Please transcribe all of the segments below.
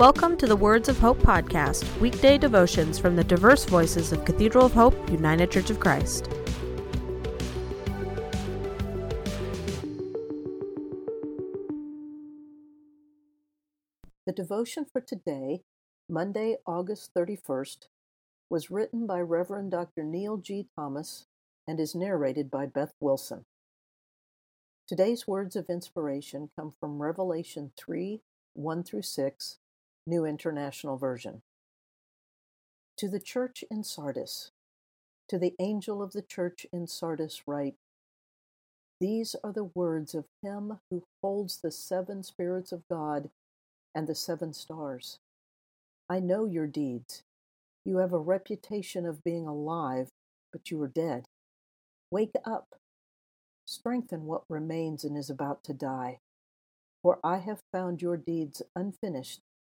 Welcome to the Words of Hope podcast, weekday devotions from the diverse voices of Cathedral of Hope, United Church of Christ. The devotion for today, Monday, August 31st, was written by Reverend Dr. Neil G. Thomas and is narrated by Beth Wilson. Today's words of inspiration come from Revelation 3 1 through 6, New International Version. To the church in Sardis, to the angel of the church in Sardis, write These are the words of him who holds the seven spirits of God and the seven stars. I know your deeds. You have a reputation of being alive, but you are dead. Wake up. Strengthen what remains and is about to die. For I have found your deeds unfinished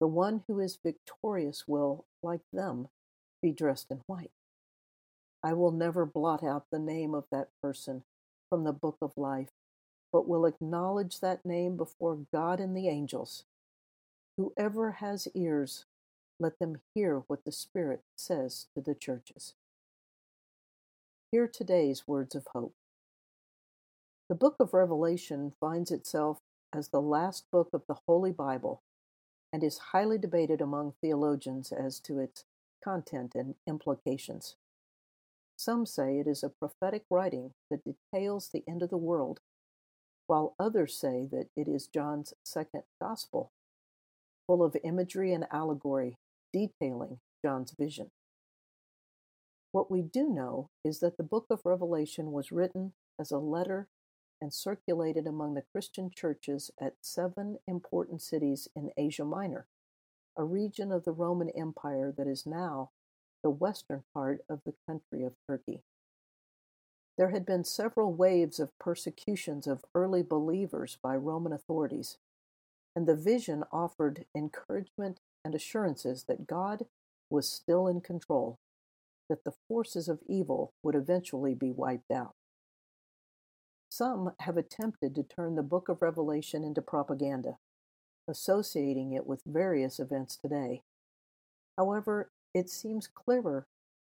The one who is victorious will, like them, be dressed in white. I will never blot out the name of that person from the book of life, but will acknowledge that name before God and the angels. Whoever has ears, let them hear what the Spirit says to the churches. Hear today's words of hope. The book of Revelation finds itself as the last book of the Holy Bible and is highly debated among theologians as to its content and implications. Some say it is a prophetic writing that details the end of the world, while others say that it is John's second gospel, full of imagery and allegory detailing John's vision. What we do know is that the book of Revelation was written as a letter and circulated among the Christian churches at seven important cities in Asia Minor, a region of the Roman Empire that is now the western part of the country of Turkey. There had been several waves of persecutions of early believers by Roman authorities, and the vision offered encouragement and assurances that God was still in control, that the forces of evil would eventually be wiped out. Some have attempted to turn the book of Revelation into propaganda, associating it with various events today. However, it seems clearer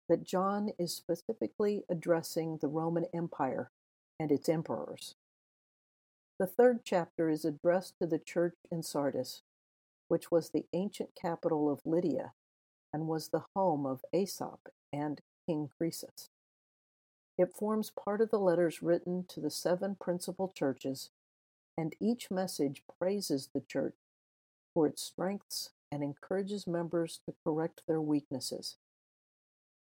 that John is specifically addressing the Roman Empire and its emperors. The third chapter is addressed to the church in Sardis, which was the ancient capital of Lydia and was the home of Aesop and King Croesus. It forms part of the letters written to the seven principal churches, and each message praises the church for its strengths and encourages members to correct their weaknesses.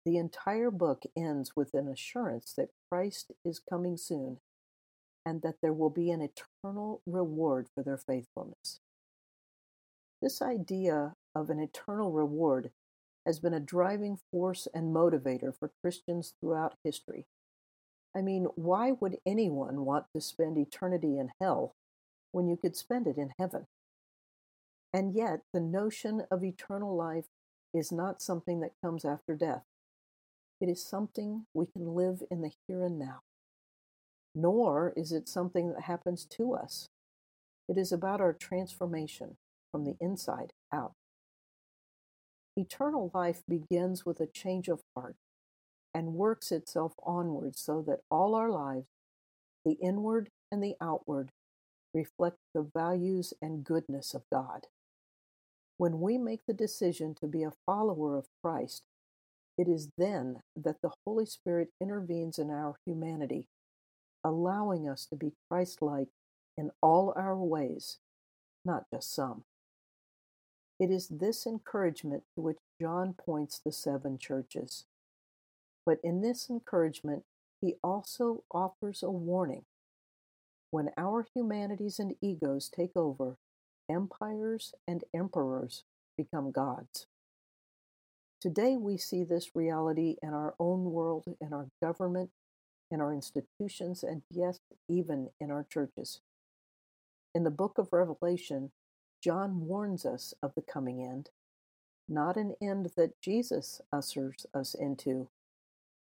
The entire book ends with an assurance that Christ is coming soon and that there will be an eternal reward for their faithfulness. This idea of an eternal reward has been a driving force and motivator for Christians throughout history. I mean, why would anyone want to spend eternity in hell when you could spend it in heaven? And yet, the notion of eternal life is not something that comes after death. It is something we can live in the here and now. Nor is it something that happens to us. It is about our transformation from the inside out. Eternal life begins with a change of heart and works itself onward so that all our lives, the inward and the outward, reflect the values and goodness of God. When we make the decision to be a follower of Christ, it is then that the Holy Spirit intervenes in our humanity, allowing us to be Christ like in all our ways, not just some. It is this encouragement to which John points the seven churches. But in this encouragement, he also offers a warning. When our humanities and egos take over, empires and emperors become gods. Today, we see this reality in our own world, in our government, in our institutions, and yes, even in our churches. In the book of Revelation, John warns us of the coming end, not an end that Jesus ushers us into,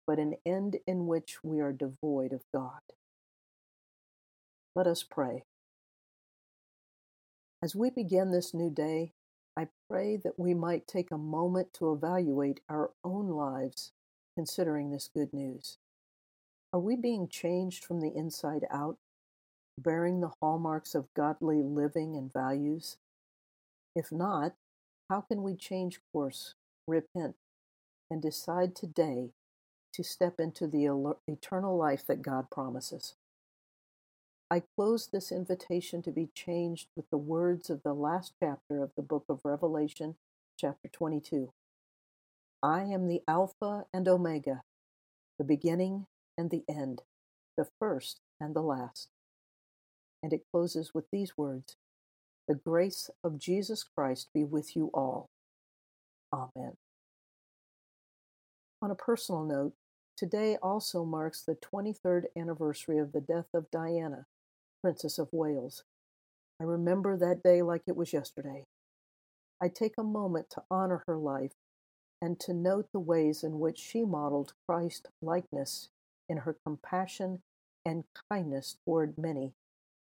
but an end in which we are devoid of God. Let us pray. As we begin this new day, I pray that we might take a moment to evaluate our own lives considering this good news. Are we being changed from the inside out, bearing the hallmarks of godly living and values? If not, how can we change course, repent, and decide today to step into the eternal life that God promises? I close this invitation to be changed with the words of the last chapter of the book of Revelation, chapter 22. I am the Alpha and Omega, the beginning and the end, the first and the last. And it closes with these words The grace of Jesus Christ be with you all. Amen. On a personal note, today also marks the 23rd anniversary of the death of Diana, Princess of Wales. I remember that day like it was yesterday. I take a moment to honor her life and to note the ways in which she modeled Christ likeness in her compassion and kindness toward many,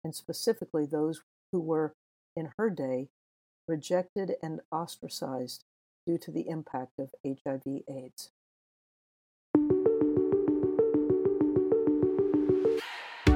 and specifically those who were, in her day, rejected and ostracized due to the impact of HIV/AIDS.